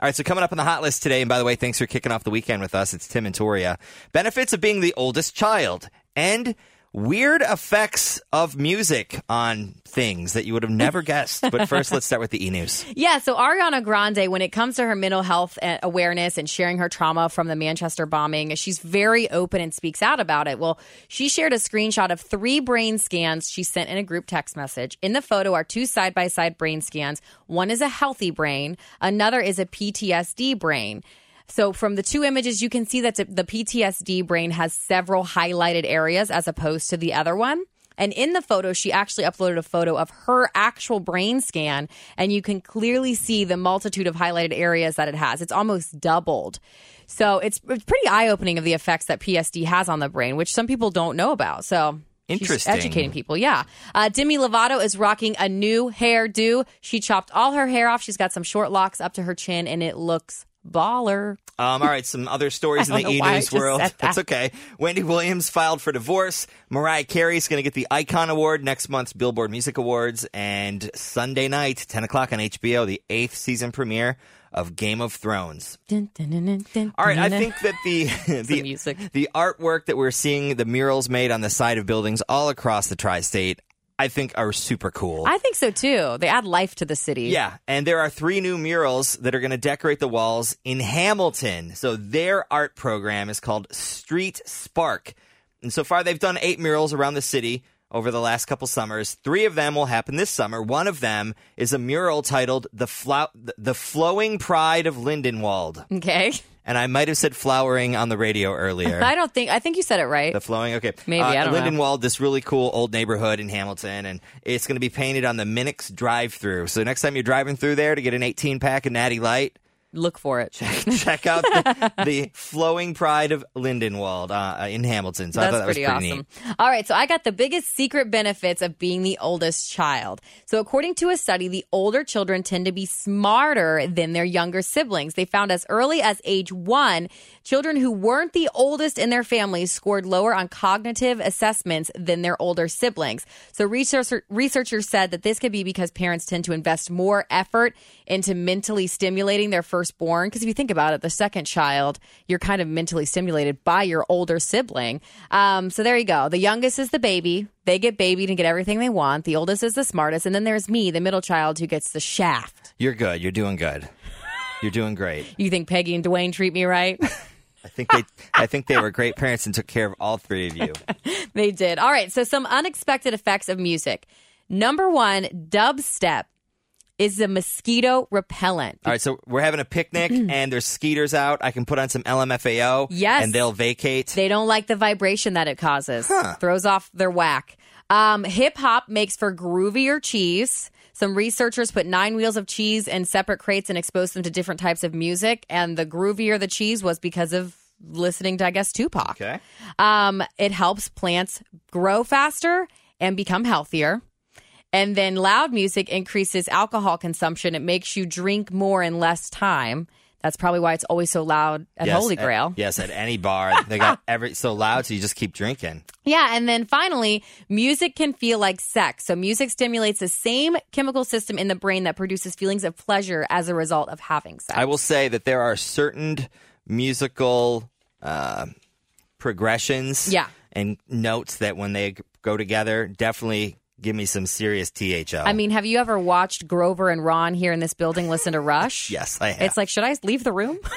All right, so coming up on the hot list today, and by the way, thanks for kicking off the weekend with us. It's Tim and Toria. Benefits of being the oldest child and weird effects of music on things that you would have never guessed. But first, let's start with the e news. Yeah, so Ariana Grande, when it comes to her mental health awareness and sharing her trauma from the Manchester bombing, she's very open and speaks out about it. Well, she shared a screenshot of three brain scans she sent in a group text message. In the photo are two side by side brain scans. One is a healthy brain, another is a PTSD brain. So from the two images, you can see that the PTSD brain has several highlighted areas as opposed to the other one. And in the photo, she actually uploaded a photo of her actual brain scan, and you can clearly see the multitude of highlighted areas that it has. It's almost doubled. So it's, it's pretty eye opening of the effects that PSD has on the brain, which some people don't know about. So Interesting. She's educating people, yeah. Uh, Demi Lovato is rocking a new hairdo. She chopped all her hair off. She's got some short locks up to her chin, and it looks baller. Um, all right, some other stories in the e news world. That's okay. Wendy Williams filed for divorce. Mariah Carey is going to get the Icon Award next month's Billboard Music Awards. And Sunday night, 10 o'clock on HBO, the eighth season premiere of Game of Thrones. Dun, dun, dun, All right, I think that the the, music. the artwork that we're seeing, the murals made on the side of buildings all across the tri-state, I think are super cool. I think so too. They add life to the city. Yeah, and there are three new murals that are going to decorate the walls in Hamilton. So their art program is called Street Spark. And so far they've done 8 murals around the city over the last couple summers. 3 of them will happen this summer. One of them is a mural titled The Flow- The Flowing Pride of Lindenwald. Okay and I might have said flowering on the radio earlier. I don't think I think you said it right. The flowing, okay. Maybe uh, I don't Lindenwald, know. this really cool old neighborhood in Hamilton, and it's going to be painted on the Minix drive-through. So next time you're driving through there to get an 18 pack of Natty Light, look for it. Check, check out the, the, flowing pride of Lindenwald uh, in Hamilton. So That's I thought that pretty was pretty awesome. neat. All right, so I got the biggest secret benefits of being the oldest child. So according to a study, the older children tend to be smarter than their younger siblings. They found as early as age one, children who weren't the oldest in their families scored lower on cognitive assessments than their older siblings. So researcher, researchers said that this could be because parents tend to invest more effort into mentally stimulating their firstborn. Because if you think about it, the second child, you're kind of mentally stimulated by your older sibling. Um, so there you go. The youngest is the baby. They get babied and get everything they want. The oldest is the smartest. And then there's me, the middle child, who gets the shaft. You're good. You're doing good. You're doing great. You think Peggy and Dwayne treat me right? I think they I think they were great parents and took care of all three of you. they did. All right, so some unexpected effects of music. Number 1, dubstep is the mosquito repellent. All right, so we're having a picnic and there's skeeters out. I can put on some LMFAO yes. and they'll vacate. They don't like the vibration that it causes. Huh. Throws off their whack. Um, hip hop makes for groovier cheese. Some researchers put nine wheels of cheese in separate crates and exposed them to different types of music. And the groovier the cheese was because of listening to, I guess, Tupac. Okay. Um, it helps plants grow faster and become healthier. And then loud music increases alcohol consumption. It makes you drink more in less time. That's probably why it's always so loud at yes, Holy Grail. At, yes, at any bar. They got every so loud, so you just keep drinking. Yeah, and then finally, music can feel like sex. So music stimulates the same chemical system in the brain that produces feelings of pleasure as a result of having sex. I will say that there are certain musical uh, progressions yeah. and notes that when they go together definitely give me some serious THO. I mean, have you ever watched Grover and Ron here in this building listen to Rush? yes, I have. It's like, should I leave the room?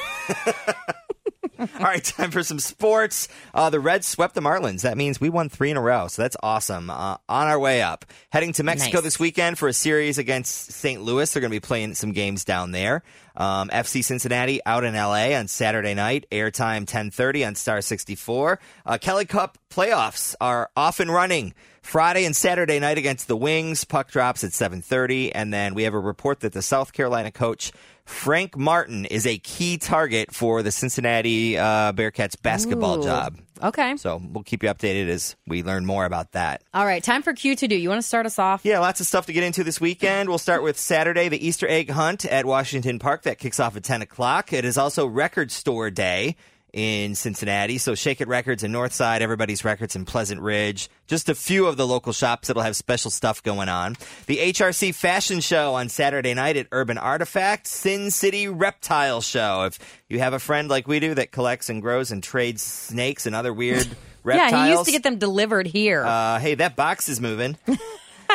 All right, time for some sports. Uh, the Reds swept the Marlins. That means we won three in a row, so that's awesome. Uh, on our way up, heading to Mexico Nice. this weekend for a series against St. Louis. They're going to be playing some games down there. Um, FC Cincinnati out in LA on Saturday night. Airtime 10:30 on Star 64. Uh, Kelly Cup playoffs are off and running. Friday and Saturday night against the Wings. Puck drops at 7:30, and then we have a report that the South Carolina coach Frank Martin is a key target for the Cincinnati uh, Bearcats basketball Ooh. job. Okay. So we'll keep you updated as we learn more about that. All right, time for Q to do. You want to start us off? Yeah, lots of stuff to get into this weekend. We'll start with Saturday, the Easter egg hunt at Washington Park. That kicks off at 10 o'clock. It is also Record Store Day in Cincinnati. So Shake It Records in Northside, Everybody's Records in Pleasant Ridge. Just a few of the local shops that'll have special stuff going on. The HRC Fashion Show on Saturday night at Urban Artifact. Sin City Reptile Show. If you have a friend like we do that collects and grows and trades snakes and other weird reptiles. Yeah, he used to get them delivered here. Uh, hey, that box is moving.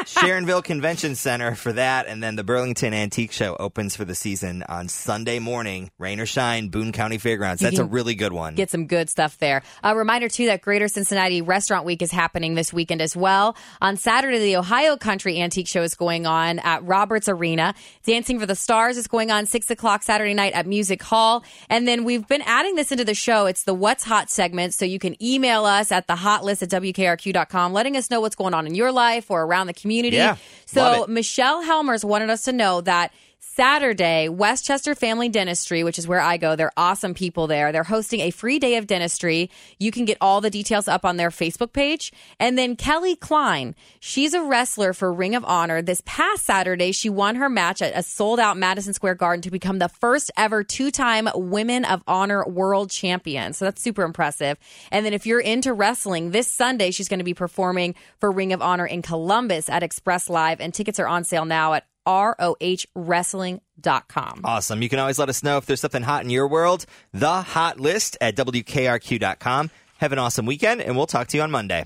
Sharonville Convention Center for that, and then the Burlington Antique Show opens for the season on Sunday morning, rain or shine, Boone County Fairgrounds. That's a really good one. Get some good stuff there. A reminder too that Greater Cincinnati Restaurant Week is happening this weekend as well. On Saturday, the Ohio Country Antique Show is going on at Roberts Arena. Dancing for the Stars is going on six o'clock Saturday night at Music Hall, and then we've been adding this into the show. It's the What's Hot segment, so you can email us at the hot list at wkrq.com, letting us know what's going on in your life or around the community community. Yeah, so Michelle Helmers wanted us to know that Saturday, Westchester Family Dentistry, which is where I go, they're awesome people there. They're hosting a free day of dentistry. You can get all the details up on their Facebook page. And then Kelly Klein, she's a wrestler for Ring of Honor. This past Saturday, she won her match at a sold out Madison Square Garden to become the first ever two time Women of Honor World Champion. So that's super impressive. And then if you're into wrestling, this Sunday, she's going to be performing for Ring of Honor in Columbus at Express Live. And tickets are on sale now at ROHWrestling.com. Awesome. You can always let us know if there's something hot in your world. The hot list at WKRQ.com. Have an awesome weekend, and we'll talk to you on Monday.